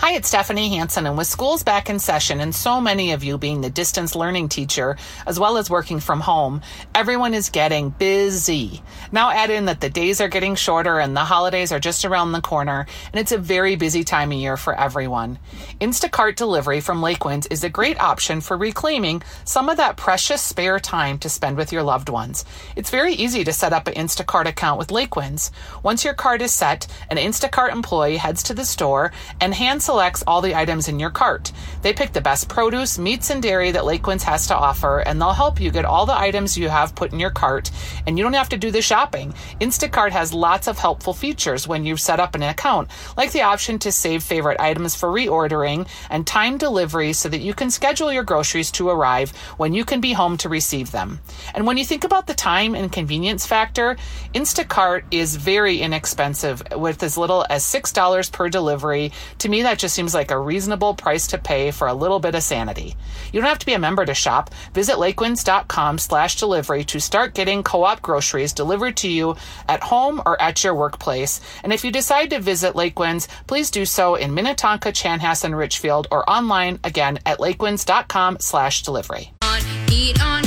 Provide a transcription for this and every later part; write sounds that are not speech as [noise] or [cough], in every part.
Hi, it's Stephanie Hansen, and with schools back in session and so many of you being the distance learning teacher as well as working from home, everyone is getting busy. Now add in that the days are getting shorter and the holidays are just around the corner, and it's a very busy time of year for everyone. Instacart delivery from Lakewinds is a great option for reclaiming some of that precious spare time to spend with your loved ones. It's very easy to set up an Instacart account with Lakewinds. Once your card is set, an Instacart employee heads to the store and hands selects all the items in your cart. They pick the best produce, meats, and dairy that Lakewinds has to offer, and they'll help you get all the items you have put in your cart, and you don't have to do the shopping. Instacart has lots of helpful features when you set up an account, like the option to save favorite items for reordering and time delivery so that you can schedule your groceries to arrive when you can be home to receive them. And when you think about the time and convenience factor, Instacart is very inexpensive with as little as $6 per delivery. To me, that just seems like a reasonable price to pay for a little bit of sanity. You don't have to be a member to shop. Visit lakewinds.com slash delivery to start getting co-op groceries delivered to you at home or at your workplace. And if you decide to visit Lakewinds, please do so in Minnetonka, Chanhassen, Richfield, or online again at lakewinds.com slash delivery. on,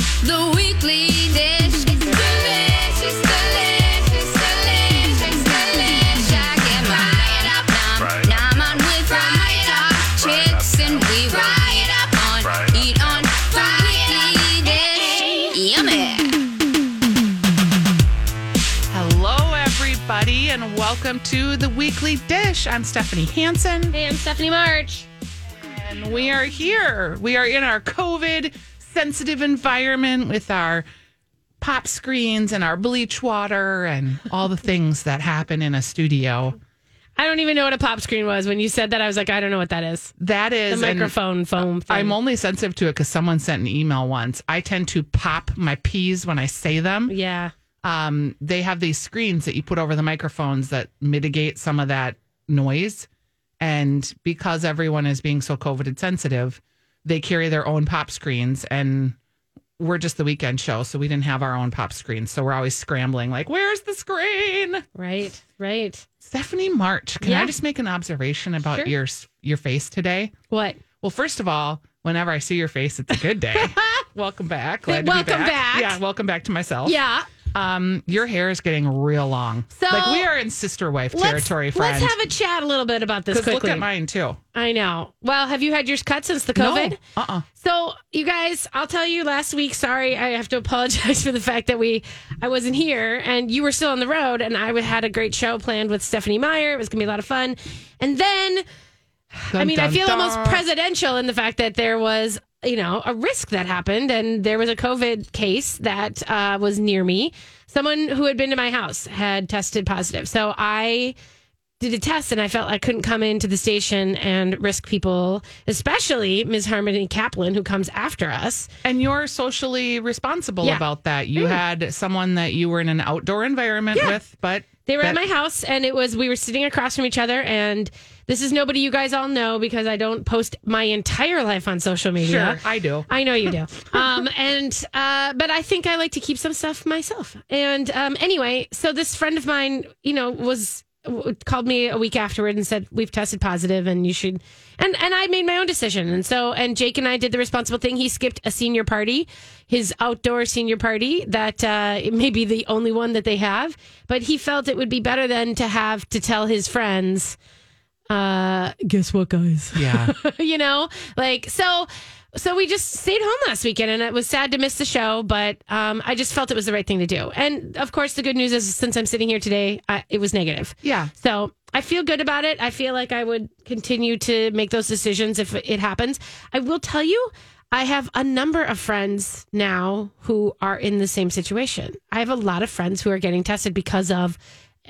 welcome to the Weekly Dish. I'm Stephanie Hansen, Hey, I'm Stephanie March. and we are here. We are in our COVID sensitive environment with our pop screens and our bleach water and all the things that happen in a studio. I don't even know what a pop screen was. When you said that, I was like, I don't know what that is. That is The microphone foam thing. I'm only sensitive to it because someone sent an email once. I tend to pop my peas when I say them. yeah. Um, they have these screens that you put over the microphones that mitigate some of that noise. And because everyone is being so COVID sensitive, they carry their own pop screens. And we're just the weekend show, so we didn't have our own pop screens. So we're always scrambling, like, where's the screen? Right. Right. Stephanie March, can Yeah. I just make an observation about Sure. your your face today? What? Well, first of all, whenever I see your face, it's a good day. [laughs] welcome back. Glad to be Welcome back. Yeah, welcome back to myself. Yeah. Um, your hair is getting real long. So- like we are in sister wife territory, let's, friend. Let's have a chat a little bit about this quickly. look at mine too. I know. Well, have you had yours cut since the COVID? No, uh-uh. So, you guys, I'll tell you last week, sorry, I have to [laughs] apologize for the fact that we I wasn't here and you were still on the road and I had a great show planned with Stephanie Meyer. It was going to be a lot of fun. And then I Dun, mean, I feel dun. almost presidential in the fact that there was, you know, a risk that happened and there was a COVID case that uh, was near me. Someone who had been to my house had tested positive. So I did a test and I felt I couldn't come into the station and risk people, especially Ms. Harmony Kaplan, who comes after us. And you're socially responsible Yeah. about that. You had someone that you were in an outdoor environment Yeah. with, but They were that- at my house and it was, we were sitting across from each other. And this is nobody you guys all know because I don't post my entire life on social media. Sure, I do. [laughs] I know you do. um, and uh, but I think I like to keep some stuff myself. And um, anyway, so this friend of mine, you know, was called me a week afterward and said we've tested positive and you should and and I made my own decision and so and Jake and I did the responsible thing he skipped a senior party his outdoor senior party that uh, it may be the only one that they have but he felt it would be better than to have to tell his friends uh guess what guys Yeah. [laughs] you know like so so we just stayed home last weekend, and it was sad to miss the show, but um, I just felt it was the right thing to do. And of course, the good news is since I'm sitting here today, I, it was negative. Yeah. So I feel good about it. I feel like I would continue to make those decisions if it happens. I will tell you, I have a number of friends now who are in the same situation. I have a lot of friends who are getting tested because of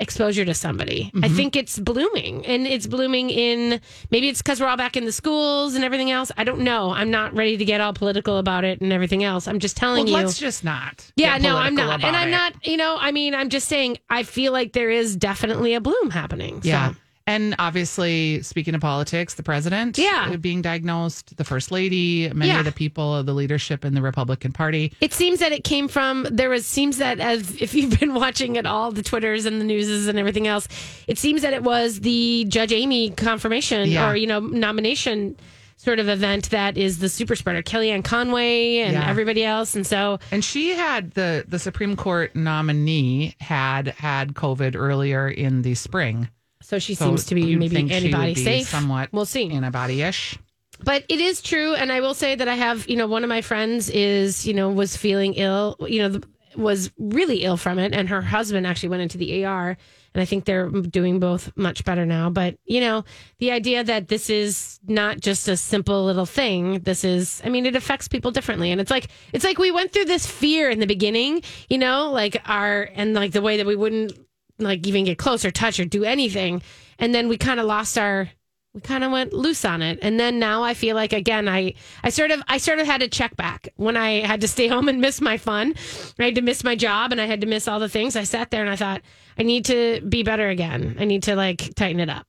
exposure to somebody. I mm-hmm. think it's blooming and it's blooming in maybe it's because we're all back in the schools and everything else. I don't know. I'm not ready to get all political about it and everything else. I'm just telling Well, you. let's just not. yeah, no, I'm not. And I'm it. not, you know, I mean, I'm just saying I feel like there is definitely a bloom happening. So. Yeah. And obviously, speaking of politics, the president Yeah. uh, being diagnosed, the first lady, many Yeah. of the people of the leadership in the Republican Party. It seems that it came from there was seems that as if you've been [laughs] watching it all the twitters and the newses and everything else, it seems that it was the Judge Amy confirmation Yeah. or you know nomination sort of event that is the super spreader Kellyanne Conway and Yeah. everybody else, and so And she had the the Supreme Court nominee had had COVID earlier in the spring. So she So seems to be maybe think she would antibody be safe. somewhat we'll see. antibody ish. But it is true, and I will say that I have, you know, one of my friends is, you know, was feeling ill, you know, th- was really ill from it, and her husband actually went into the AR, and I think they're doing both much better now. But you know, the idea that this is not just a simple little thing. This is, I mean, it affects people differently, and it's like it's like we went through this fear in the beginning, you know, like our and like the way that we wouldn't like even get close or touch or do anything, and then we kind of lost our we kind of went loose on it. And then now i feel like again i i sort of i sort of had to check back. When i had to stay [laughs] home and miss my fun i had to miss my job and i had to miss all the things i sat there and i thought i need to be better again. I need to like tighten it up.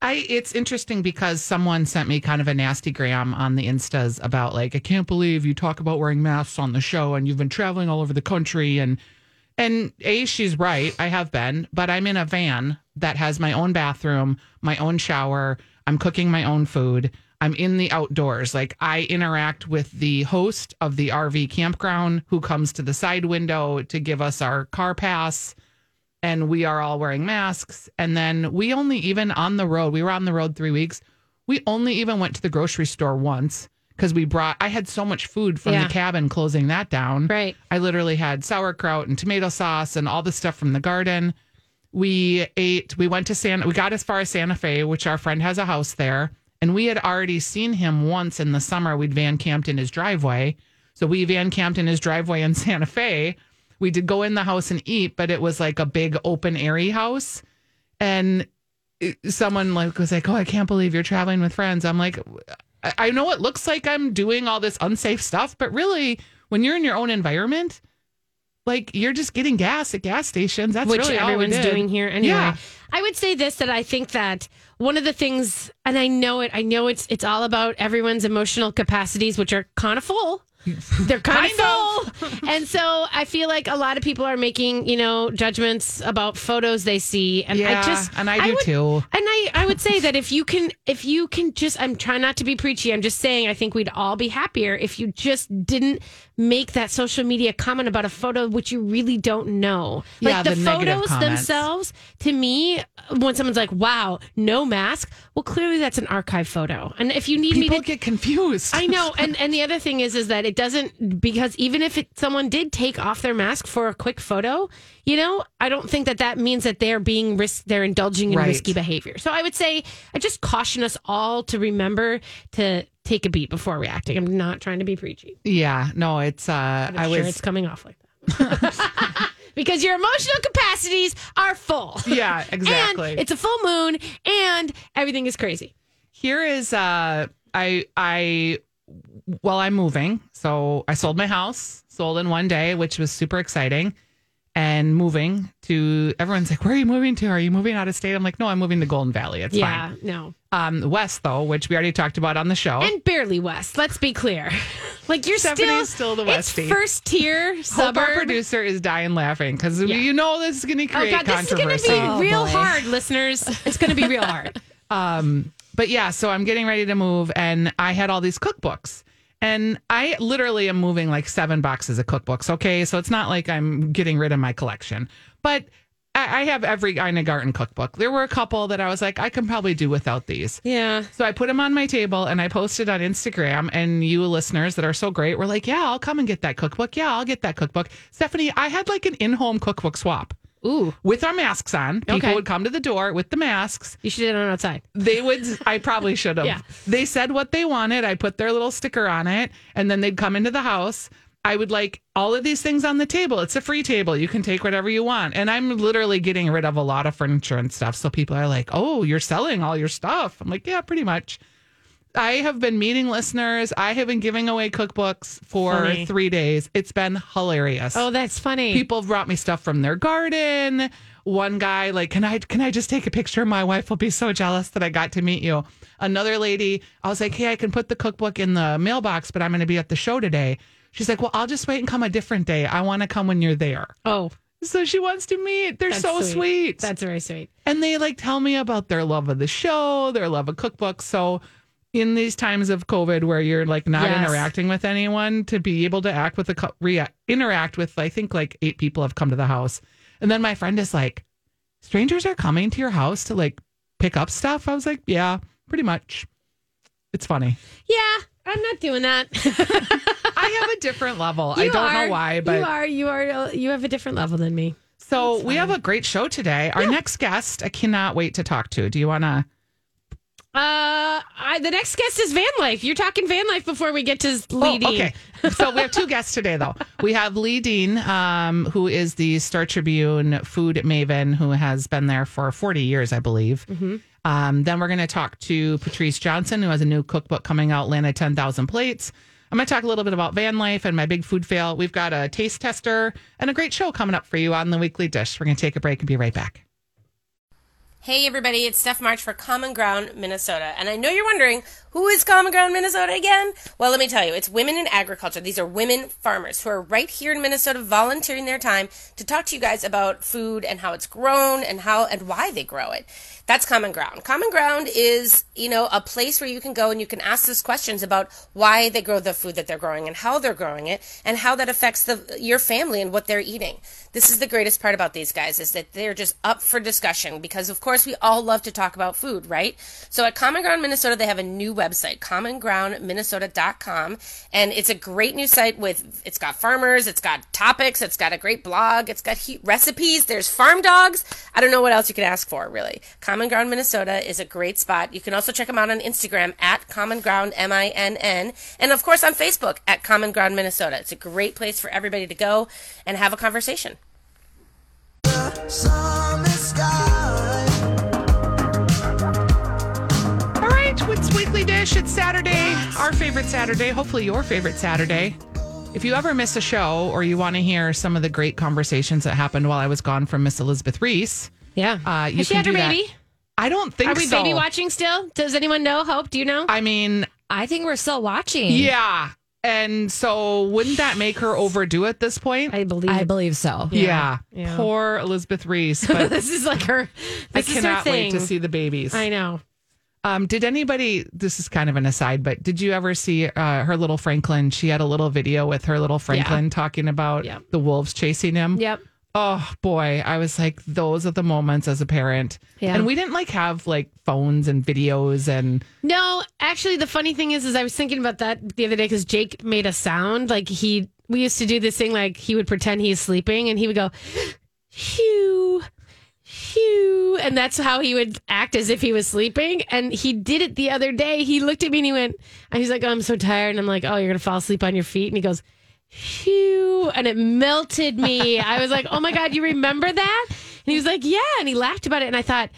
I it's interesting because someone sent me kind of a nasty gram on the instas about like I can't believe you talk about wearing masks on the show and you've been traveling all over the country and and a she's right. I have been but I'm in a van that has my own bathroom my own shower. I'm cooking my own food. I'm in the outdoors. Like I interact with the host of the RV campground who comes to the side window to give us our car pass. And we are all wearing masks. And then we only even on the road, we were on the road three weeks. We only even went to the grocery store once because we brought, I had so much food from Yeah. the cabin closing that down. Right. I literally had sauerkraut and tomato sauce and all the stuff from the garden. We ate, we went to Santa, we got as far as Santa Fe, which our friend has a house there. And we had already seen him once in the summer. We'd van camped in his driveway. So we van camped in his driveway in [laughs] Santa Fe. We did go in the house and eat, but it was like a big open airy house. And someone like was like, "Oh, I can't believe you're traveling with friends." I'm like, I- I know it looks like I'm doing all this unsafe stuff, but really, when you're in your own environment, like you're just getting gas at gas stations. That's which really all everyone's doing here anyway. Yeah. I would say this that I think that one of the things, and I know it, I know it's it's all about everyone's emotional capacities, which are kind of full. They're kind, Kind of full, and so I feel like a lot of people are making you know judgments about photos they see, and Yeah, I just and I do would, too. And I I would say that if you can if you can just I'm trying not to be preachy. I'm just saying I think we'd all be happier if you just didn't make that social media comment about a photo which you really don't know. Like Yeah, the, the photos themselves, to me, when someone's like, "Wow, no mask," well, clearly that's an archive photo. And if you need People me to get confused. I know, [laughs] and and the other thing is, is that it doesn't because even if it, someone did take off their mask for a quick photo, you know, I don't think that that means that they're being risk, they're indulging in Right. risky behavior. So I would say, I just caution us all to remember to take a beat before reacting. I'm not trying to be preachy. yeah, no, it's. uh I sure was. it's coming off like that. [laughs] because your emotional capacities are full. Yeah, [laughs] exactly. And it's a full moon and everything is crazy. here is uh i i well i'm moving so i sold my house sold in one day which was super exciting and moving to everyone's like where are you moving to are you moving out of state i'm like no i'm moving to golden valley it's Yeah, fine no. um west though which we already talked about on the show and barely west. Let's be clear. [laughs] Like you're Stephanie's still, still the it's Westie. first tier [laughs] Hope suburb. our producer is dying laughing because Yeah. you know this is going to create oh god, this is going to be real hard, listeners. It's going to be real hard. Um, but yeah, so I'm getting ready to move, and I had all these cookbooks, and I literally am moving like seven boxes of cookbooks. Okay, so it's not like I'm getting rid of my collection, but I, I have every Ina Garten cookbook. There were a couple that I was like, I can probably do without these. Yeah. So I put them on my table and I posted on Instagram. And you listeners that are so great were like, yeah, I'll come and get that cookbook. Yeah, I'll get that cookbook. Stephanie, I had like an in home cookbook swap Ooh, with our masks on. People Okay. would come to the door with the masks. you should have done it outside. They would, I probably should have. [laughs] Yeah. They said what they wanted. I put their little sticker on it and then they'd come into the house. I would like all of these things on the table. It's a free table. You can take whatever you want. And I'm literally getting rid of a lot of furniture and stuff. So people are like, oh, you're selling all your stuff. I'm like, yeah, pretty much. I have been meeting listeners. I have been giving away cookbooks for Funny. three days. It's been hilarious. Oh, that's funny. People have brought me stuff from their garden. One guy, like, can I can I just take a picture? My wife will be so jealous that I got to meet you. Another lady, I was like, hey, I can put the cookbook in the mailbox, but I'm going to be at the show today. She's like, well, I'll just wait and come a different day. I want to come when you're there. oh, So she wants to meet. They're that's so sweet. That's very sweet. and they like tell me about their love of the show, their love of cookbooks. So in these times of COVID where you're like not Yes. interacting with anyone, to be able to act with a co- rea- interact with, I think like eight people have come to the house, and then my friend is like, strangers are coming to your house to like pick up stuff. I was like, yeah, pretty much. It's funny. Yeah, I'm not doing that. [laughs] I have a different level. I don't are- know why, but you are you are you have a different level than me. so we have a great show today. Our next guest, I cannot wait to talk to. Do you want to? Uh, I, the next guest is Van Life. You're talking Van Life before we get to Lee Dean. Oh, okay. so we have two guests today, though. We have Lee Dean, um, who is the Star Tribune food maven, who has been there for 40 years, I believe. Mm-hmm. Um, then we're going to talk to Patrice Johnson, who has a new cookbook coming out, Land of 10,000 Plates. I'm going to talk a little bit about van life and my big food fail. We've got a taste tester and a great show coming up for you on the weekly dish. We're going to take a break and be right back. Hey everybody, it's Steph March for Common Ground Minnesota. And I know you're wondering, who is Common Ground Minnesota again? Well, let me tell you, it's women in agriculture. These are women farmers who are right here in Minnesota volunteering their time to talk to you guys about food and how it's grown and how and why they grow it. That's Common Ground. Common Ground is, you know, a place where you can go and you can ask those questions about why they grow the food that they're growing and how they're growing it and how that affects the your family and what they're eating. This is the greatest part about these guys is that they're just up for discussion because of course we all love to talk about food, right? So at Common Ground Minnesota they have a new website, commongroundminnesota.com, and it's a great new site with it's got farmers, it's got topics, it's got a great blog, it's got recipes, there's farm dogs. I don't know what else you could ask for, really. Common Ground Minnesota is a great spot. You can also check them out on Instagram at Common Ground M I N N, and of course on Facebook at Common Ground Minnesota. It's a great place for everybody to go and have a conversation. It's Dish. It's Saturday, our favorite Saturday, hopefully your favorite Saturday. If you ever miss a show or you want to hear some of the great conversations that happened while I was gone from Miss Elizabeth Reese, Yeah. Uh, you Has she had her do that. baby? I don't think Are we so. baby watching still? Does anyone know? Hope, do you know? I mean, I think we're still watching. yeah. And so wouldn't that make her overdo at this point? I believe. I believe so. yeah. Yeah. Poor Elizabeth Reese. [laughs] But this is like her. I is her cannot wait to see the babies. I know. Um, did anybody? This is kind of an aside, but did you ever see uh, her little Franklin? She had a little video with her little Franklin talking about Yep. the wolves chasing him. Yep. Oh boy, I was like, those are the moments as a parent. Yeah. And we didn't like have like phones and videos and No, actually, the funny thing is, is I was thinking about that the other day because Jake made a sound like he. We used to do this thing like he would pretend he's sleeping and he would go, "Phew, phew," and that's how he would act as if he was sleeping. And he did it the other day. He looked at me and he went, and he's like, oh, "I'm so tired," and I'm like, "Oh, you're gonna fall asleep on your feet," and he goes. Phew, and it melted me. I was like, "Oh my god, you remember that?" And he was like, "Yeah," and he laughed about it. And I thought,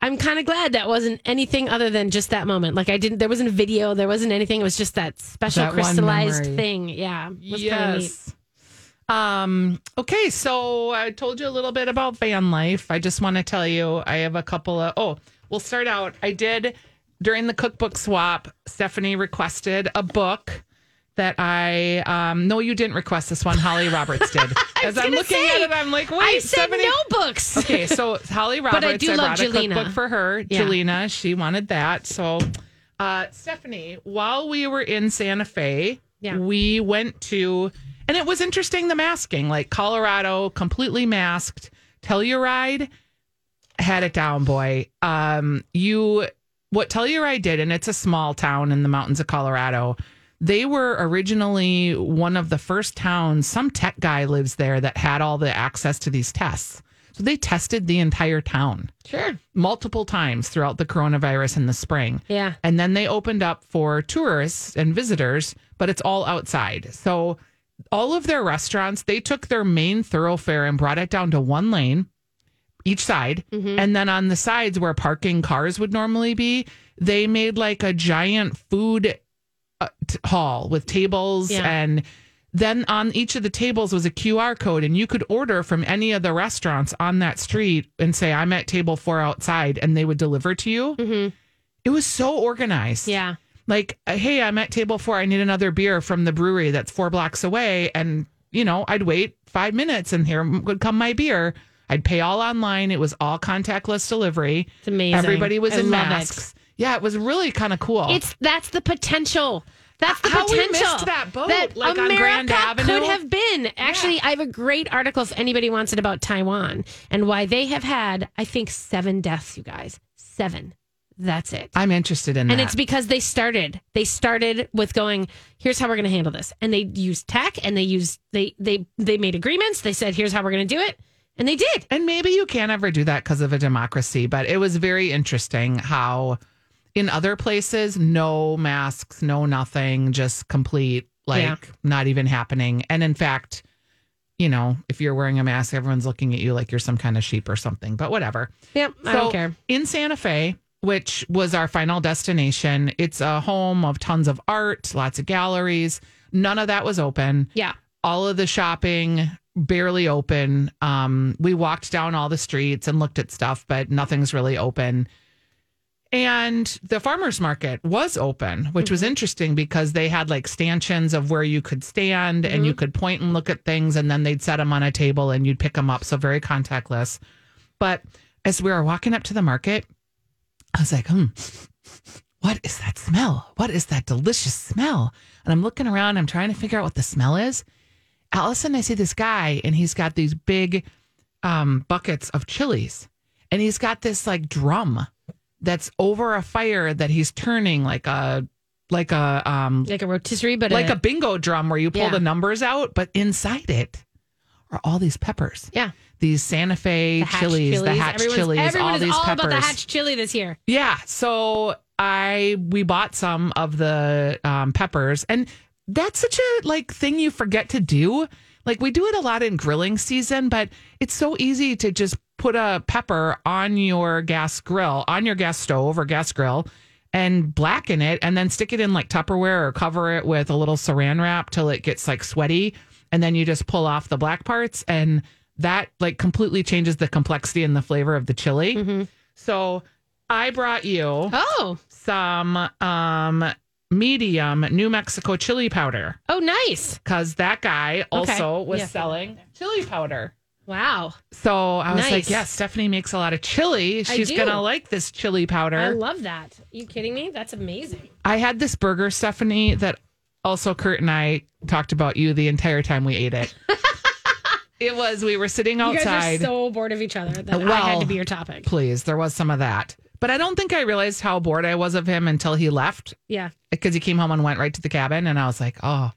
I'm kind of glad that wasn't anything other than just that moment. Like I didn't, there wasn't a video, there wasn't anything. It was just that special That crystallized thing. Yeah, was kinda neat. yes. Um, okay, so I told you a little bit about van life. I just want to tell you I have a couple of oh, we'll start out. I did during the cookbook swap, Stephanie requested a book that I um no you didn't request this one, Holly [laughs] Roberts did. As I'm looking say, at it, I'm like, wait, I said Stephanie no books. [laughs] Okay, so Holly Roberts, but I do love brought a Jelena. cookbook for her. Yeah. Jelena, she wanted that. So, uh, Stephanie, while we were in Santa Fe, Yeah. we went to, and it was interesting the masking, like Colorado, completely masked. Telluride had it down, boy. Um, you what Telluride did, and it's a small town in the mountains of Colorado. They were originally one of the first towns. Some tech guy lives there that had all the access to these tests. So they tested the entire town Sure. multiple times throughout the coronavirus in the spring. Yeah. And then they opened up for tourists and visitors, but it's all outside. So all of their restaurants, they took their main thoroughfare and brought it down to one lane each side. Mm-hmm. And then on the sides where parking cars would normally be, they made like a giant food uh, t- hall with tables Yeah. and then on each of the tables was a QR code, and you could order from any of the restaurants on that street and say, I'm at table four outside, and they would deliver to you. It was so organized. Mm-hmm. Yeah. Like, hey, I'm at table four. I need another beer from the brewery that's four blocks away. And, you know, I'd wait five minutes, and here would come my beer. I'd pay all online. It was all contactless delivery. It's amazing. Everybody was I in love it. masks. Yeah, it was really kind of cool. It's that's the potential. That's the How we potential. missed that boat, that like on America Grand Avenue. could have been. Actually, I have a great article if anybody wants it about Taiwan and why they have had, I think, seven deaths. You guys, seven. That's it. I'm interested in that. and that. it's because they started. They started with going. Here's how we're going to handle this, and they used tech, and they used they they they made agreements. They said, here's how we're going to do it, and they did. And maybe you can't ever do that because of a democracy, but it was very interesting how in other places, no masks, no nothing, just complete, like Yeah. not even happening. And in fact, you know, if you're wearing a mask, everyone's looking at you like you're some kind of sheep or something, but whatever. Yep, I don't care. in Santa Fe, which was our final destination, it's a home of tons of art, lots of galleries. None of that was open Yeah, all of the shopping barely open. Um, we walked down all the streets and looked at stuff, but nothing's really open. And the farmers market was open, which was interesting because they had like stanchions of where you could stand and you could point and look at things, and then they'd set them on a table and you'd pick them up. So very contactless. But as we were walking up to the market, I was like, hmm, what is that smell? What is that delicious smell? And I'm looking around, I'm trying to figure out what the smell is. All of a sudden, I see this guy, and he's got these big um, buckets of chilies, and he's got this like drum that's over a fire that he's turning like a like a um like a rotisserie, but like a bingo drum where you pull Yeah. the numbers out, but inside it are all these peppers. yeah. These Santa Fe The hatch chilies, the hatch Everyone's- chilies, Everyone all is these all peppers. about the hatch chili this year. Yeah. So I we bought some of the um, peppers, and that's such a like thing you forget to do. Like we do it a lot in grilling season, but it's so easy to just put a pepper on your gas grill, on your gas stove or gas grill, and blacken it, and then stick it in like Tupperware or cover it with a little Saran wrap till it gets like sweaty, and then you just pull off the black parts, and that like completely changes the complexity and the flavor of the chili. So I brought you Oh, some um medium New Mexico chili powder oh, nice. because that guy also was Yeah. selling chili powder. Wow. So I was like, Nice. yeah, Stephanie makes a lot of chili. She's gonna like this chili powder. I love that. you kidding me? That's amazing. I had this burger, Stephanie, that also Kurt and I talked about you the entire time we ate it. [laughs] it was we were sitting You outside. guys are so bored of each other that I had to be your topic. Please, there was some of that. But I don't think I realized how bored I was of him until he left Yeah. because he came home and went right to the cabin and I was like, "Oh,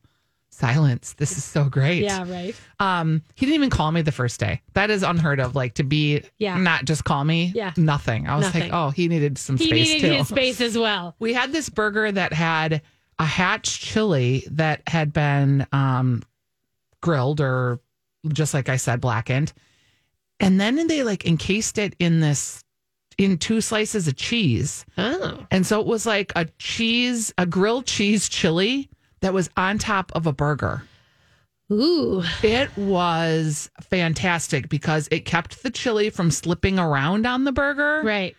silence. This is so great." Yeah, right. Um, he didn't even call me the first day. That is unheard of like to be Yeah. not just call me. Yeah. Nothing. I was Nothing. like, "Oh, he needed some He space needed too." his space as well. We had this burger that had a hatch chili that had been um, grilled or just like I said, blackened. And then they like encased it in this in two slices of cheese. Oh. And so it was like a cheese, a grilled cheese chili that was on top of a burger. Ooh. It was fantastic because it kept the chili from slipping around on the burger Right.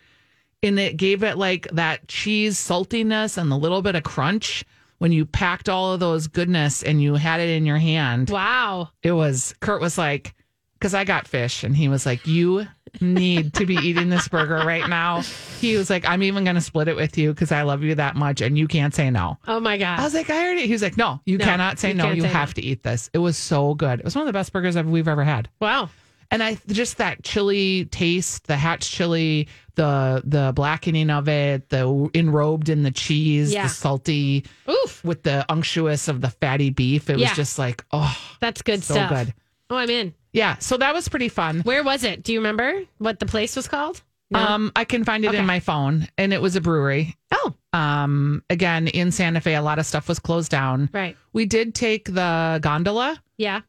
and it gave it like that cheese saltiness and a little bit of crunch when you packed all of those goodness and you had it in your hand. Wow. It was Kurt was like, because I got fish, and he was like, "You need to be eating this burger right now." He was like, "I'm even going to split it with you because I love you that much, and you can't say no." Oh my God. I was like, "I already." He was like, "No, you No, cannot say you no. You say have no." to eat this." It was so good. It was one of the best burgers I've, we've ever had. wow. And I just that chili taste, the hatch chili, the the blackening of it, the enrobed in the cheese, Yeah. the salty Oof, with the unctuous of the fatty beef. It was just like, oh, that's good so stuff. good. Oh, I'm in. Yeah, so that was pretty fun. Where was it? Do you remember what the place was called? No? Um, I can find it Okay. in my phone, and it was a brewery. oh, Um, again in Santa Fe, a lot of stuff was closed down. right. We did take the gondola Yeah.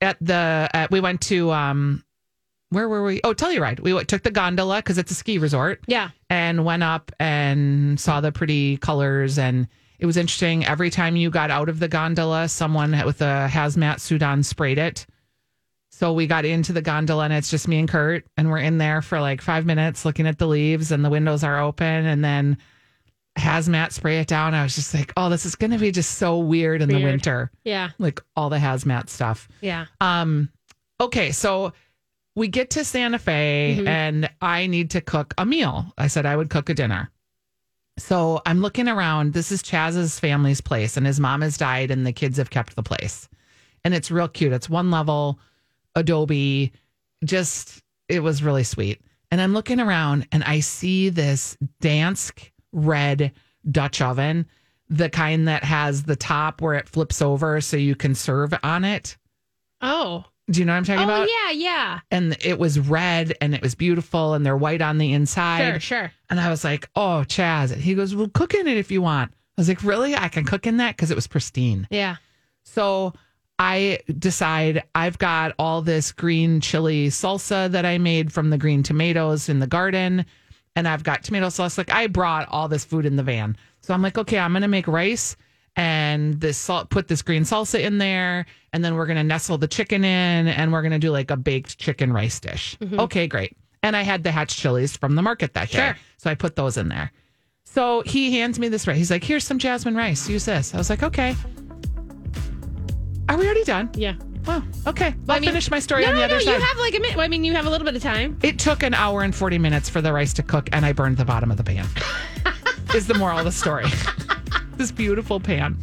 at the. At, we went to um, where were we? Oh, Telluride. We took the gondola because it's a ski resort. Yeah. and went up and saw the pretty colors and it was interesting every time you got out of the gondola someone with a hazmat suit on sprayed it so we got into the gondola and it's just me and kurt and we're in there for like five minutes looking at the leaves and the windows are open and then hazmat spray it down i was just like oh this is going to be just so weird in the winter Yeah. like all the hazmat stuff Yeah. um, okay, so we get to Santa Fe Mhm. and I need to cook a meal. I said I would cook a dinner. So I'm looking around. This is Chaz's family's place, and his mom has died, and the kids have kept the place. And it's real cute. It's one level, adobe, just, it was really sweet. And I'm looking around and I see this Dansk red Dutch oven, the kind that has the top where it flips over so you can serve on it. Oh. Do you know what I'm talking about? Oh, about? yeah. Yeah. And it was red and it was beautiful and they're white on the inside. Sure. Sure. And I was like, oh, Chaz. He goes, well, cook in it if you want. I was like, really? I can cook in that? Because it was pristine. Yeah. So I decide I've got all this green chili salsa that I made from the green tomatoes in the garden. And I've got tomato sauce. Like I brought all this food in the van. So I'm like, okay, I'm going to make rice and this salt, put this green salsa in there. And then we're going to nestle the chicken in and we're going to do like a baked chicken rice dish. Mm-hmm. Okay, great. And I had the hatch chilies from the market that day. So I put those in there. So he hands me this rice. He's like, here's some jasmine rice. Use this. I was like, okay. Are we already done? Yeah. Wow. Okay. I'll I mean- finish my story no, on the no, other no. side. You have like a minute. I mean, you have a little bit of time. it took an hour and 40 minutes for the rice to cook, and I burned the bottom of the pan. [laughs] is the moral of the story. [laughs] this beautiful pan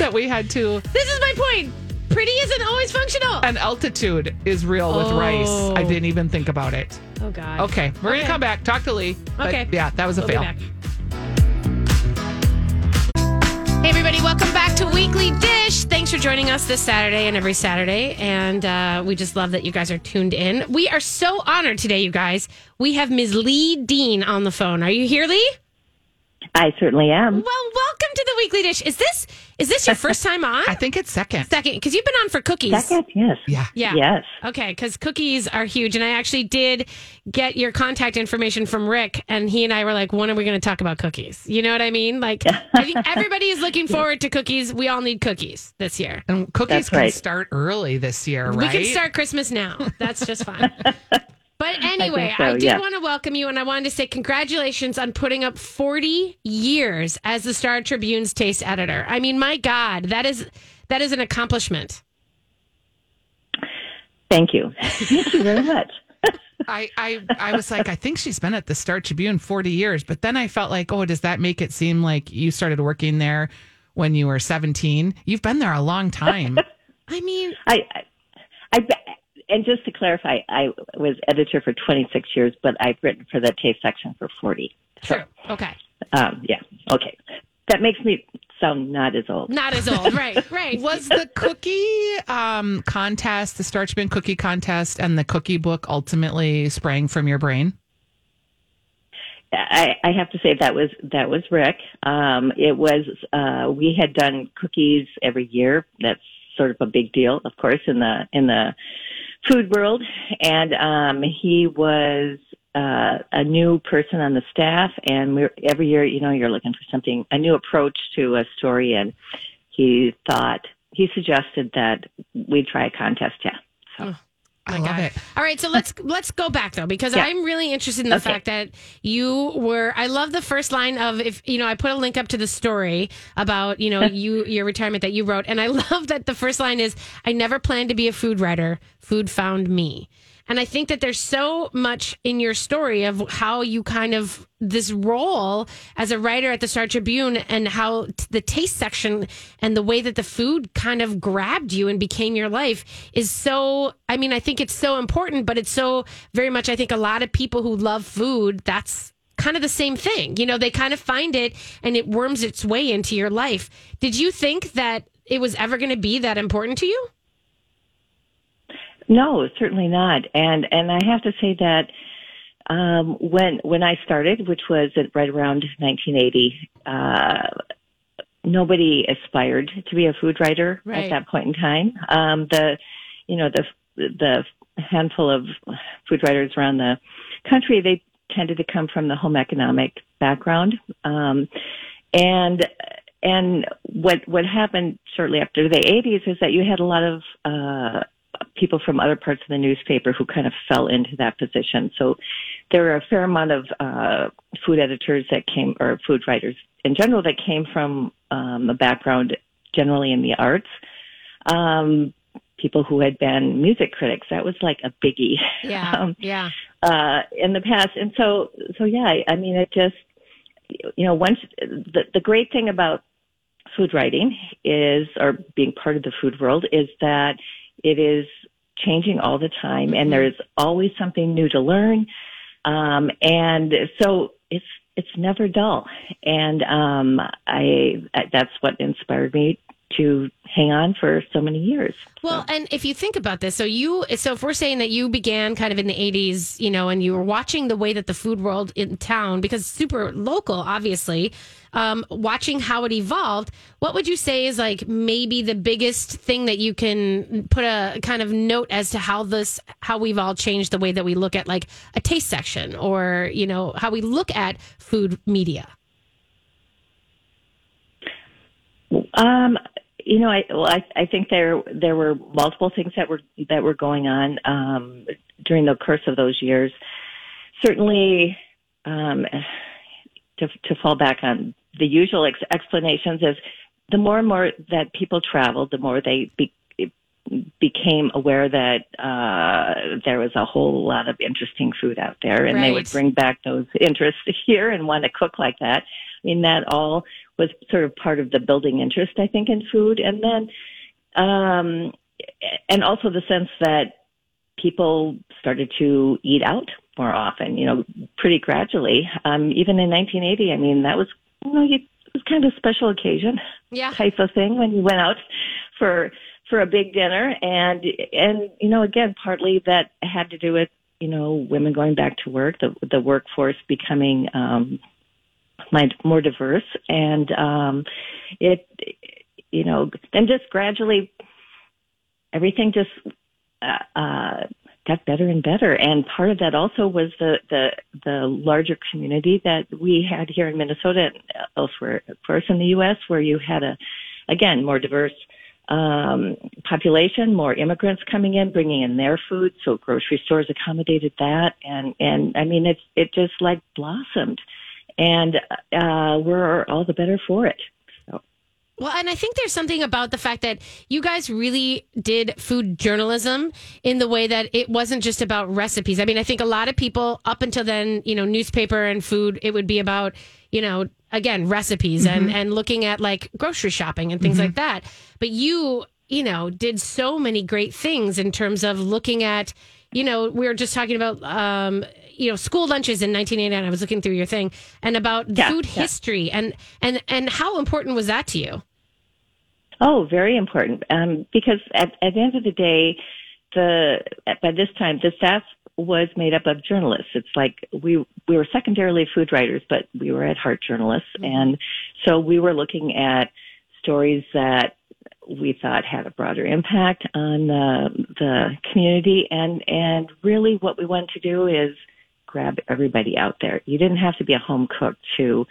that we had to. This is my point. Pretty isn't always functional. And altitude is real with rice. Oh. I didn't even think about it. oh God. Okay. We're gonna come back. Talk to Lee. Okay. yeah, that was a We'll fail. Hey, everybody, welcome back to Weekly Dish. Thanks for joining us this Saturday and every Saturday. And uh, we just love that you guys are tuned in. We are so honored today, you guys. We have Ms. Lee Dean on the phone. Are you here, Lee? I certainly am. Well, welcome to the Weekly Dish. Is this is this your first time on? [laughs] I think it's second. Second, because you've been on for cookies. Second, yes. Yeah. Yeah. Yes. Okay, because cookies are huge. And I actually did get your contact information from Rick, and he and I were like, when are we going to talk about cookies? You know what I mean? Like, [laughs] I think everybody is looking forward to cookies. We all need cookies this year. And cookies That's can right. start early this year, right? We can start Christmas now. That's just fine. [laughs] But anyway, so, I, did yeah. want to welcome you, and I wanted to say congratulations on putting up 40 years as the Star Tribune's taste editor. I mean, my God, that is that is an accomplishment. Thank you. Thank you very much. [laughs] I, I I was like, I think she's been at the Star Tribune 40 years, but then I felt like, oh, does that make it seem like you started working there when you were 17? You've been there a long time. [laughs] I mean, I, I, I, and just to clarify, I was editor for 26 years, but I've written for the taste section for 40. So, true. Okay. um, yeah, okay. That makes me sound not as old. Not as old. right, [laughs] right. Was the cookie um, contest, the Star Tribune cookie contest, and the cookie book ultimately sprang from your brain? I, I have to say that was that was Rick. Um, it was uh, we had done cookies every year. That's sort of a big deal, of course, in the in the food world. And um, he was uh, a new person on the staff, and we're, every year, you know, you're looking for something a new approach to a story, and he thought he suggested that we try a contest. Yeah. So. My love God. it. All right, so let's let's go back though because Yeah. I'm really interested in the Okay. fact that you were. I love the first line of if you know I put a link up to the story about you know [laughs] you your retirement that you wrote, and I [laughs] love that the first line is I never planned to be a food writer. Food found me. And I think that there's so much in your story of how you kind of this role as a writer at the Star Tribune and how the taste section and the way that the food kind of grabbed you and became your life is so I mean I think it's so important but it's so very much I think a lot of people who love food that's kind of the same thing. You know, they kind of find it and it worms its way into your life. Did you think that it was ever going to be that important to you? No, certainly not. And and I have to say that um, when when I started, which was at right around 1980, uh, nobody aspired to be a food writer Right. at that point in time. Um, the you know the the handful of food writers around the country they tended to come from the home economic background, um, and and what what happened shortly after the 80s is that you had a lot of uh, people from other parts of the newspaper who kind of fell into that position. So there were a fair amount of uh, food editors that came, or food writers in general, that came from um, a background generally in the arts. Um, people who had been music critics, that was like a biggie. [laughs] Um, yeah. uh, in the past. And so, so yeah, I, I mean, it just, you know, once the, the great thing about food writing is, or being part of the food world is that it is changing all the time and there's always something new to learn. Um, and so it's, it's never dull. And, um, I, that's what inspired me to hang on for so many years. Well, and if you think about this, so you, so if we're saying that you began kind of in the 80s, you know, and you were watching the way that the food world in town, because super local, obviously, um, watching how it evolved, what would you say is like maybe the biggest thing that you can put a kind of note as to how this, how we've all changed the way that we look at like a taste section or, you know, how we look at food media? Um, you know, I well, I, I think there there were multiple things that were that were going on um, during the course of those years. Certainly, um, to to fall back on the usual ex- explanations is the more and more that people traveled, the more they be, became aware that uh, there was a whole lot of interesting food out there, and they would bring back those interests [laughs] here and want to cook like that. I mean, that all was sort of part of the building interest, I think, in food, and then, um, and also the sense that people started to eat out more often. You know, pretty gradually. Um, even in 1980, I mean, that was you know, you, it was kind of a special occasion Yeah. type of thing when you went out for for a big dinner and and you know again partly that had to do with you know women going back to work the the workforce becoming um more diverse. And um it you know and just gradually everything just uh, uh got better and better. And part of that also was the the the larger community that we had here in Minnesota and elsewhere of course in the US where you had a again more diverse um population more immigrants coming in bringing in their food. So grocery stores accommodated that. And and I mean it's it just like blossomed and uh we're all the better for it so Well, and I think there's something about the fact that you guys really did food journalism in the way that it wasn't just about recipes. I mean, I think a lot of people up until then, you know, newspaper and food, it would be about, you know, again, recipes and and looking at like grocery shopping and things like that. But you, you know, did so many great things in terms of looking at, you know, we were just talking about um you know school lunches in 1989 i was looking through your thing and about Yeah, food yeah. history and and and how important was that to you Oh, very important. Um, because at, at the end of the day, the by this time the staff was made up of journalists. It's like we we were secondarily food writers, but we were at heart journalists, and so we were looking at stories that we thought had a broader impact on the the community, and and really what we wanted to do is grab everybody out there. You didn't have to be a home cook to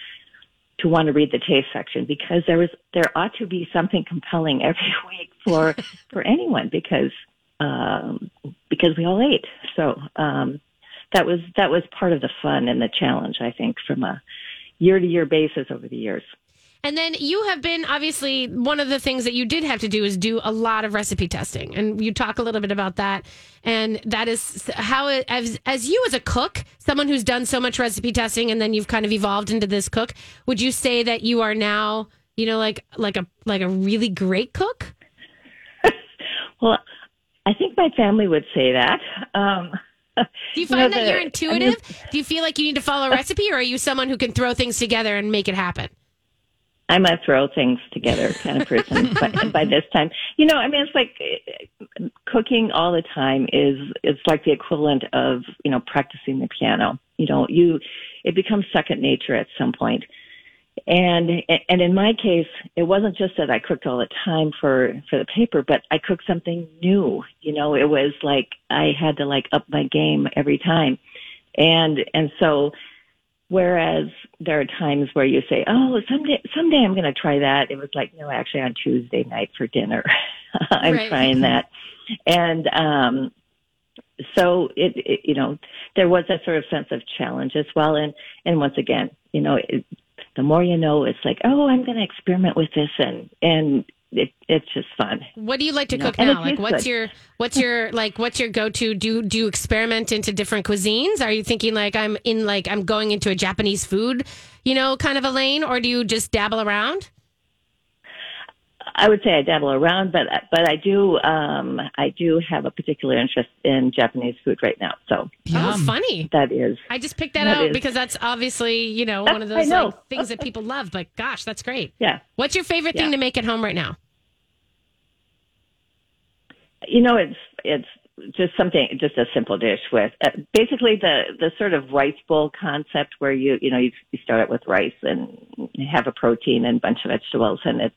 to want to read the taste section because there was there ought to be something compelling [laughs] every week for [laughs] for anyone because um, because we all ate. So um, that was that was part of the fun and the challenge I think from a year to year basis over the years. And then you have been obviously one of the things that you did have to do is do a lot of recipe testing, and you talk a little bit about that. And that is how, it, as as you as a cook, someone who's done so much recipe testing, and then you've kind of evolved into this cook. Would you say that you are now, you know, like like a like a really great cook? [laughs] Well, I think my family would say that. Um, Do you You find know, that the- you're I mean- intuitive? Do you feel like you need to follow a recipe, or are you someone who can throw things together and make it happen? I'm a throw things together kind of person [laughs] by, by this time. You know, I mean, it's like cooking all the time is it's like the equivalent of you know practicing the piano. You know, you it becomes second nature at some point. And and in my case, it wasn't just that I cooked all the time for for the paper, but I cooked something new. You know, it was like I had to like up my game every time, and and so Whereas there are times where you say, "Oh, someday, someday I'm going to try that." It was like, no, actually, on Tuesday night for dinner, [laughs] I'm Right. trying that, and um, so it, it, you know, there was that sort of sense of challenge as well. And and once again, you know, it, the more you know, it's like, oh, I'm going to experiment with this, and and it, it's just fun. What do you like to cook now? Like, what's good. your what's your like what's your go to? Do do you experiment into different cuisines? Are you thinking like I'm in like I'm going into a Japanese food, you know, kind of a lane, or do you just dabble around? I would say I dabble around, but but I do um, I do have a particular interest in Japanese food right now. So Oh, funny. that is I just picked that, That out is- because that's obviously you know That's- one of those know. like, things that people love. But gosh, that's great. yeah. What's your favorite thing Yeah. to make at home right now? You know, it's it's just something, just a simple dish with uh, basically the the sort of rice bowl concept where you you know you, you start out with rice and have a protein and a bunch of vegetables, and it's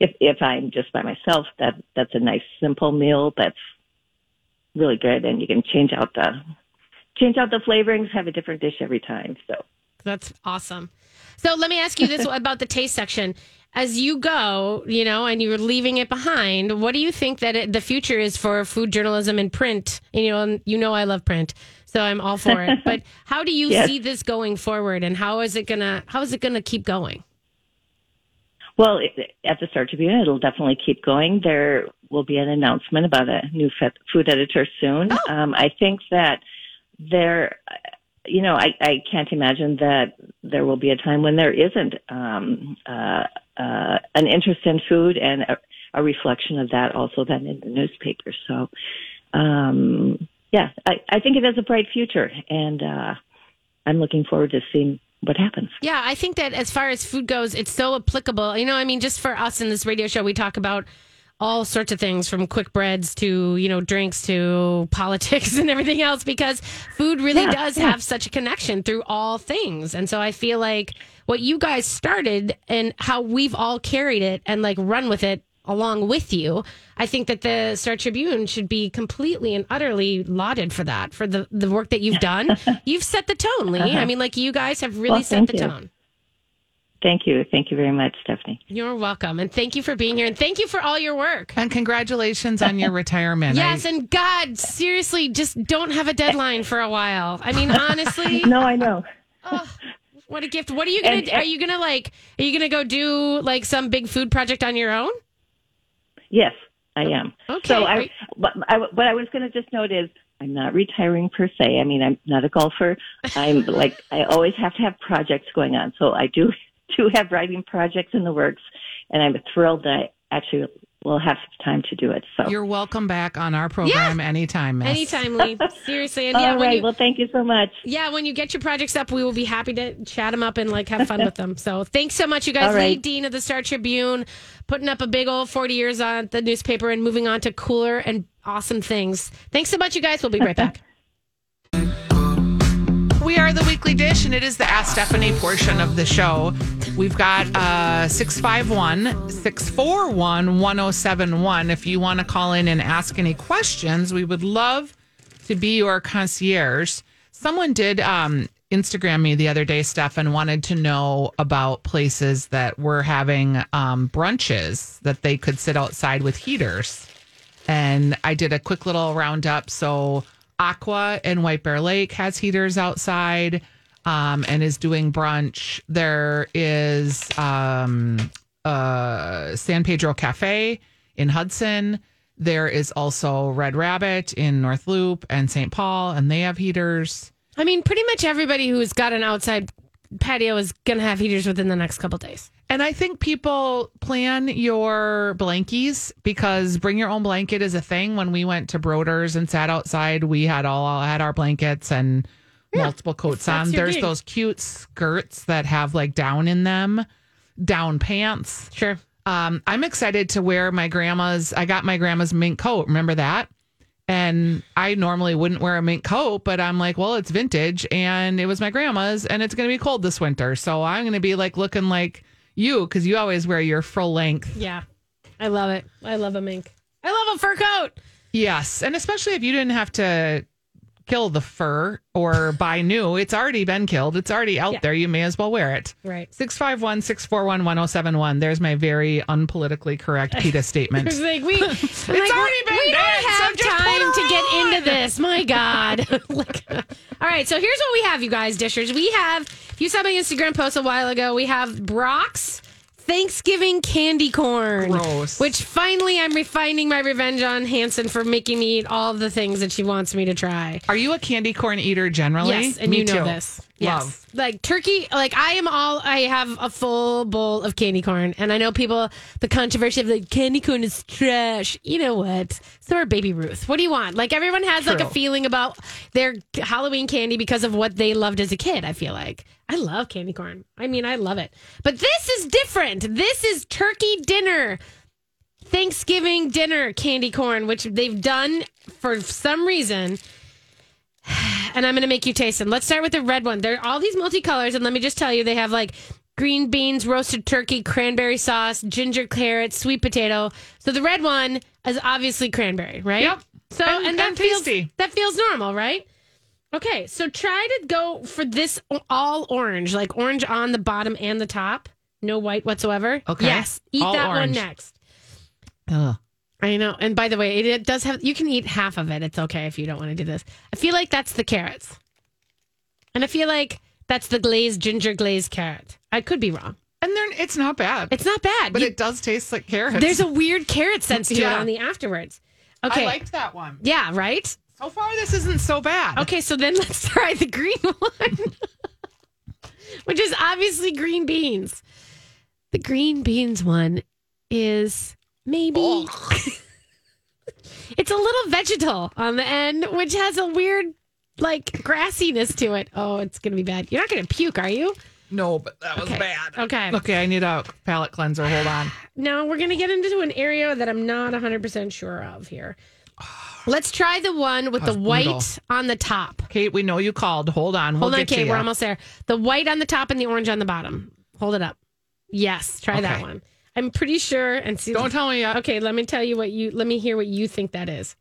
if if I'm just by myself, that that's a nice simple meal that's really good, and you can change out the change out the flavorings, have a different dish every time. So. That's awesome. So let me ask you this [laughs] about the taste section. As you go, you know, and you're leaving it behind, what do you think that it, the future is for food journalism and print? And, you know, you know I love print, so I'm all for it. [laughs] But how do you Yes. see this going forward, and how is it gonna how is it gonna keep going? Well, at the Star Tribune, it'll definitely keep going. There will be an announcement about a new food editor soon. Um, I think that there, you know, I, I can't imagine that there will be a time when there isn't um, uh, uh, an interest in food and a, a reflection of that also then in the newspaper. So, um, yeah, I, I think it has a bright future, and uh, I'm looking forward to seeing what happens. Yeah, I think that as far as food goes, it's so applicable. You know, I mean, just for us in this radio show, we talk about all sorts of things from quick breads to, you know, drinks to [laughs] politics and everything else because food really Yeah, does yeah. have such a connection through all things. And so I feel like what you guys started and how we've all carried it and like run with it along with you, I think that the Star Tribune should be completely and utterly lauded for that, for the, the work that you've [laughs] done. you've set the tone, Lee. I mean, like you guys have really Uh-huh. Well, set the you. tone. Thank you. Thank you very much, Stephanie. You're welcome. And thank you for being here. And thank you for all your work. And congratulations on your [laughs] retirement. Yes. I- And God, seriously, just don't have a deadline for a while. I mean, honestly, [laughs] No, I know. Oh, what a gift. What are you going And- to, are you going to like, are you going to go do like some big food project on your own? Yes, I am. Okay. So I, you- but I, what I was going to just note is I'm not retiring per se. I mean, I'm not a golfer. I'm like I always have to have projects going on. So I do do have writing projects in the works, and I'm thrilled that I actually will have some time to do it. So You're welcome back on our program anytime, Miss. Anytime, Lee. [laughs] Seriously. And all yeah, right. you, well, thank you so much. yeah, when you get your projects up, we will be happy to chat them up and like have fun with them. So thanks so much, you guys. All right. Lee Dean of the Star Tribune, putting up a big old 40 years on the newspaper and moving on to cooler and awesome things. Thanks so much, you guys. We'll be right back. [laughs] We are the weekly dish, and it is the Ask Stephanie portion of the show. We've got uh, 651 641 1071. If you want to call in and ask any questions, we would love to be your concierge. Someone did um, Instagram me the other day, Steph, and wanted to know about places that were having um, brunches that they could sit outside with heaters. And I did a quick little roundup. So, Acqua in White Bear Lake has heaters outside. um, and is doing brunch. There is um, uh, San Pedro Cafe in Hudson. There is also Red Rabbit in North Loop and St. Paul, and they have heaters. I mean, pretty much everybody who's got an outside patio is going to have heaters within the next couple days. And I think people plan your blankies because bring your own blanket is a thing. When we went to Broders and sat outside, we had all had our blankets and multiple coats on. There's gig. those cute skirts that have like down in them, down pants. Sure. Um, I'm excited to wear my grandma's. I got my grandma's mink coat. Remember that? And I normally wouldn't wear a mink coat, but I'm like, well, it's vintage and it was my grandma's and it's going to be cold this winter. So I'm going to be like looking like you because you always wear your full length. Yeah. I love it. I love a mink. I love a fur coat. Yes. And especially if you didn't have to kill the fur or buy new, it's already been killed. It's already out Yeah. there. You may as well wear it. Right. 651 641 1071. There's my very unpolitically correct [laughs] PETA statement. It's like we, it's already been we dead, don't have put time to get into this. My [laughs] God. [laughs] Like, all right, so here's what we have, you guys, dishers. We have. If you saw my Instagram post a while ago, we have Brach's Thanksgiving candy corn. Gross. Which finally, I'm refining my revenge on Hansen for making me eat all the things that she wants me to try. Are you a candy corn eater generally? Yes, and Me you know too. this. Yes. Love. Like turkey, like I am all, I have a full bowl of candy corn. And I know people, the controversy of like candy corn is trash. You know what? So are Baby Ruth. What do you want? Like everyone has like a feeling about their Halloween candy because of what they loved as a kid, I feel like. I love candy corn. I mean, I love it. But this is different. This is turkey dinner. Thanksgiving dinner candy corn, which they've done for some reason [sighs] and I'm going to make you taste them. Let's start with the red one. They're all these multicolors, and let me just tell you, they have like green beans, roasted turkey, cranberry sauce, ginger carrot, sweet potato. So the red one is obviously cranberry, right? Yep. So And- and, that and feels tasty. that feels normal, right? Okay, so try to go for this all orange, like orange on the bottom and the top, no white whatsoever. Okay. Yes, eat All that orange. one next. Ugh. I know. And by the way, it, it does have, you can eat half of it. It's okay if you don't want to do this. I feel like that's the carrots. And I feel like that's the glazed, ginger glazed carrot. I could be wrong. And then it's not bad. It's not bad. but You- it does taste like carrots. there's a weird carrot sense to it on the afterwards. Okay. I liked that one. yeah, right? So far, this isn't so bad. Okay, so then [laughs] let's try the green [laughs] one, which is obviously green beans. The green beans one is maybe [laughs] it's a little vegetal on the end, which has a weird like grassiness to it. Oh, it's gonna be bad. You're not gonna puke, are you? No, but that was Okay. bad. Okay. Okay, I need a palate cleanser. Hold on. [sighs] Now we're gonna get into an area that I'm not 100 percent sure of here. [sighs] Let's try the one with the white brutal. on the top. Kate, we know you called. Hold on. We'll Hold on, get Kate. ya. We're almost there. The white on the top and the orange on the bottom. Hold it up. Yes, try that one. I'm pretty sure. And see, Don't tell me yet. Okay, let me tell you what you. Let me hear what you think that is.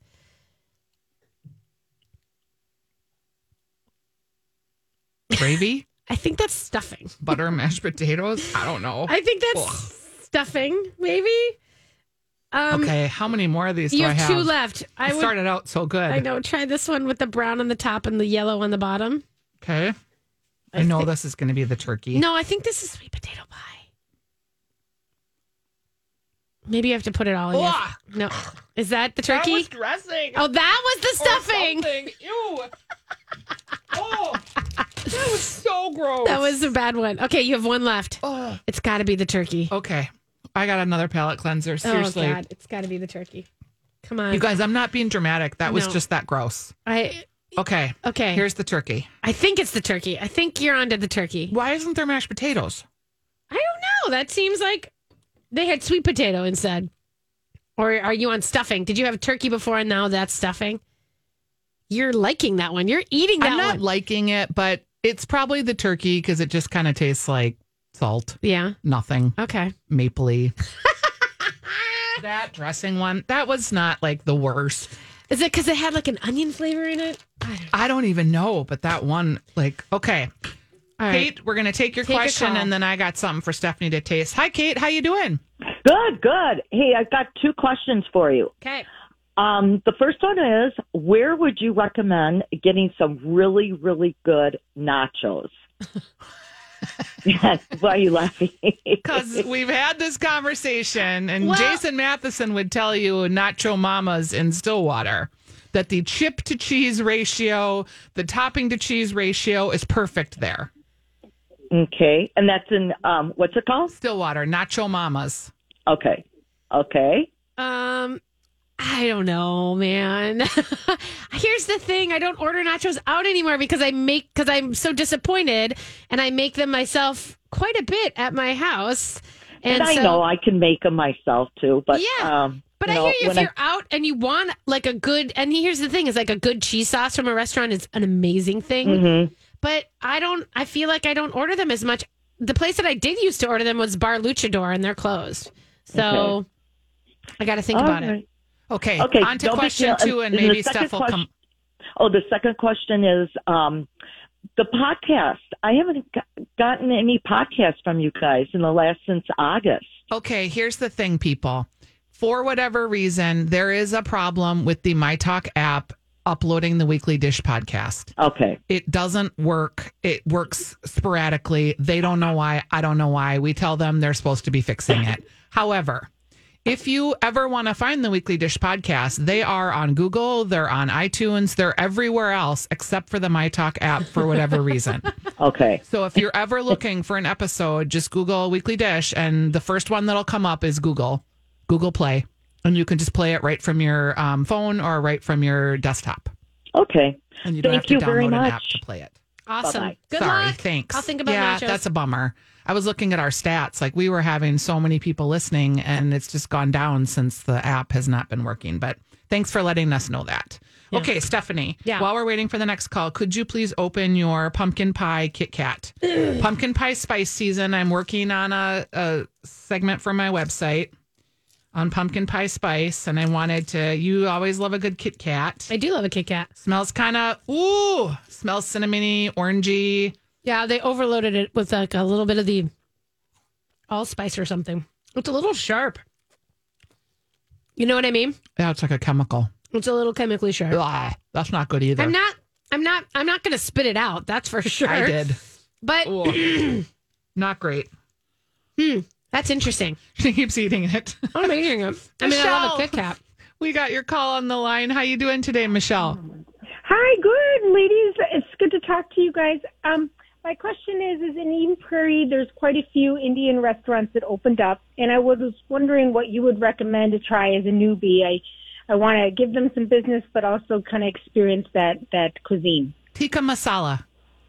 Gravy, [laughs] I think that's stuffing. butter, mashed potatoes. I don't know. I think that's Ugh. stuffing. Maybe. Um, okay, how many more of these do You I have have? two left. I It would. started out so good. I know. Try this one with the brown on the top and the yellow on the bottom. Okay. I, know this is going to be the turkey. No, I think this is sweet potato pie. Maybe you have to put it all in. your- Ugh. No, is that the That turkey? was dressing. oh, that was the stuffing. something. Ew. oh, that was so gross. That was a bad one. Okay, you have one left. Oh. It's got to be the turkey. Okay. I got another palate cleanser. Oh, seriously. Oh God, it's got to be the turkey. Come on, You guys, I'm not being dramatic. That was No. just that gross. I Okay. okay. Here's the turkey. I think it's the turkey. I think you're onto the turkey. Why isn't there mashed potatoes? I don't know. That seems like they had sweet potato instead. Or are you on stuffing? Did you have turkey before and now that's stuffing? You're liking that one. You're eating that I'm not one. liking it, but it's probably the turkey because it just kind of tastes like salt. yeah. Nothing Okay. mapley. [laughs] that dressing one, that was not like the worst. Is it because it had like an onion flavor in it? I don't. I don't even know, but that one, like, okay. All right. Kate, we're gonna take your Take question, and then I got something for Stephanie to taste. Hi, Kate. How you doing? Good, good. Hey, I've got two questions for you. Okay. Um, the first one is where would you recommend getting some really, really good nachos? [laughs] Yes. Why are you laughing? [laughs] Because we've had this conversation, and Well- Jason Matheson would tell you Nacho Mamas in Stillwater that the chip to cheese ratio, the topping to cheese ratio is perfect there. Okay. And that's in, um, what's it called? Stillwater, Nacho Mamas. Okay. Okay. Um, I don't know, man. [laughs] Here's the thing: I don't order nachos out anymore because I make because I'm so disappointed, and I make them myself quite a bit at my house. And, I so- know I can make them myself too, but Yeah. um, But you I know, hear you if I- you're out and you want like a good, and here's the thing: is like a good cheese sauce from a restaurant is an amazing thing. Mm-hmm. But I don't. I feel like I don't order them as much. The place that I did used to order them was Bar Luchador, and they're closed. So I got to think All about it. Okay, Okay, on to don't be question two, and and maybe stuff Steph will come. Oh, the second question is um, the podcast. I haven't g- gotten any podcast from you guys in the last since August. Okay, here's the thing, people. For whatever reason, there is a problem with the My Talk app uploading the Weekly Dish podcast. Okay. It doesn't work. It works sporadically. They don't know why. I don't know why. We tell them they're supposed to be fixing it. [laughs] However, if you ever want to find the Weekly Dish podcast, they are on Google, they're on iTunes, they're everywhere else except for the My Talk app for whatever reason. [laughs] Okay. So if you're ever looking for an episode, just Google Weekly Dish, and the first one that'll come up is Google, Google Play, and you can just play it right from your um, phone or right from your desktop, Okay. and you don't Thank have to download very an app to play it. Awesome. Bye-bye. Good Sorry, luck. thanks. I'll think about it. yeah, nachos. that's a bummer. I was looking at our stats, like we were having so many people listening, and it's just gone down since the app has not been working. But thanks for letting us know that. Okay, Stephanie. Yeah. While we're waiting for the next call, could you please open your pumpkin pie Kit Kat? [clears throat] pumpkin pie spice season. I'm working on a, a segment for my website on pumpkin pie spice, and I wanted to. You always love a good Kit Kat. I do love a Kit Kat. Smells kind of ooh, smells cinnamony, orangey. Yeah, they overloaded it with like a little bit of the allspice or something. It's a little sharp. You know what I mean? Yeah, it's like a chemical. It's a little chemically sharp. Ugh, that's not good either. I'm not. I'm not. I'm not going to spit it out. That's for [laughs] sure. I did. But [clears throat] not great. Hmm. That's interesting. [laughs] She keeps eating it. I'm eating it. I mean, I love a Michelle. Kit Kat. we got your call on the line. How you doing today, Michelle? Hi, good ladies. It's good to talk to you guys. Um, my question is, is in Eden Prairie, there's quite a few Indian restaurants that opened up, and I was wondering what you would recommend to try as a newbie. I, I want to give them some business, but also kind of experience that that cuisine. Tikka masala.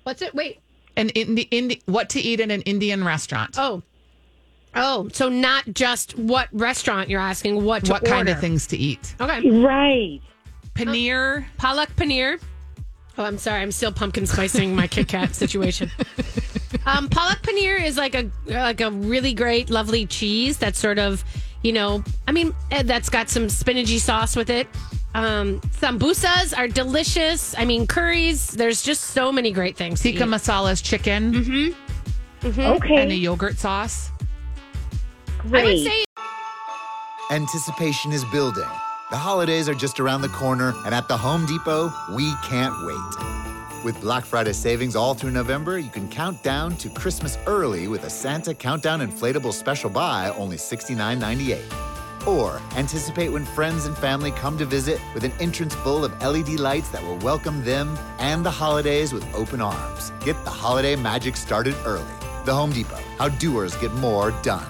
What's it? Wait. An Indi- Indi- what to eat in an Indian restaurant? Oh. Oh, so not just what restaurant you're asking, what to what kind of things to eat? Okay. Right. Paneer. Palak paneer. Oh, I'm sorry. I'm still pumpkin spicing my Kit Kat [laughs] situation. Um, palak paneer is like a like a really great, lovely cheese that's sort of, you know, I mean, eh, that's got some spinachy sauce with it. Um, sambusas are delicious. I mean, curries. There's just so many great things. to Tikka eat. masala is chicken Okay. and a yogurt sauce. I would say Anticipation is building. The holidays are just around the corner, and at the Home Depot, we can't wait. With Black Friday savings all through November, you can count down to Christmas early with a Santa Countdown Inflatable Special Buy, only $69.98. Or anticipate when friends and family come to visit with an entrance full of LED lights that will welcome them and the holidays with open arms. Get the holiday magic started early. The Home Depot, how doers get more done.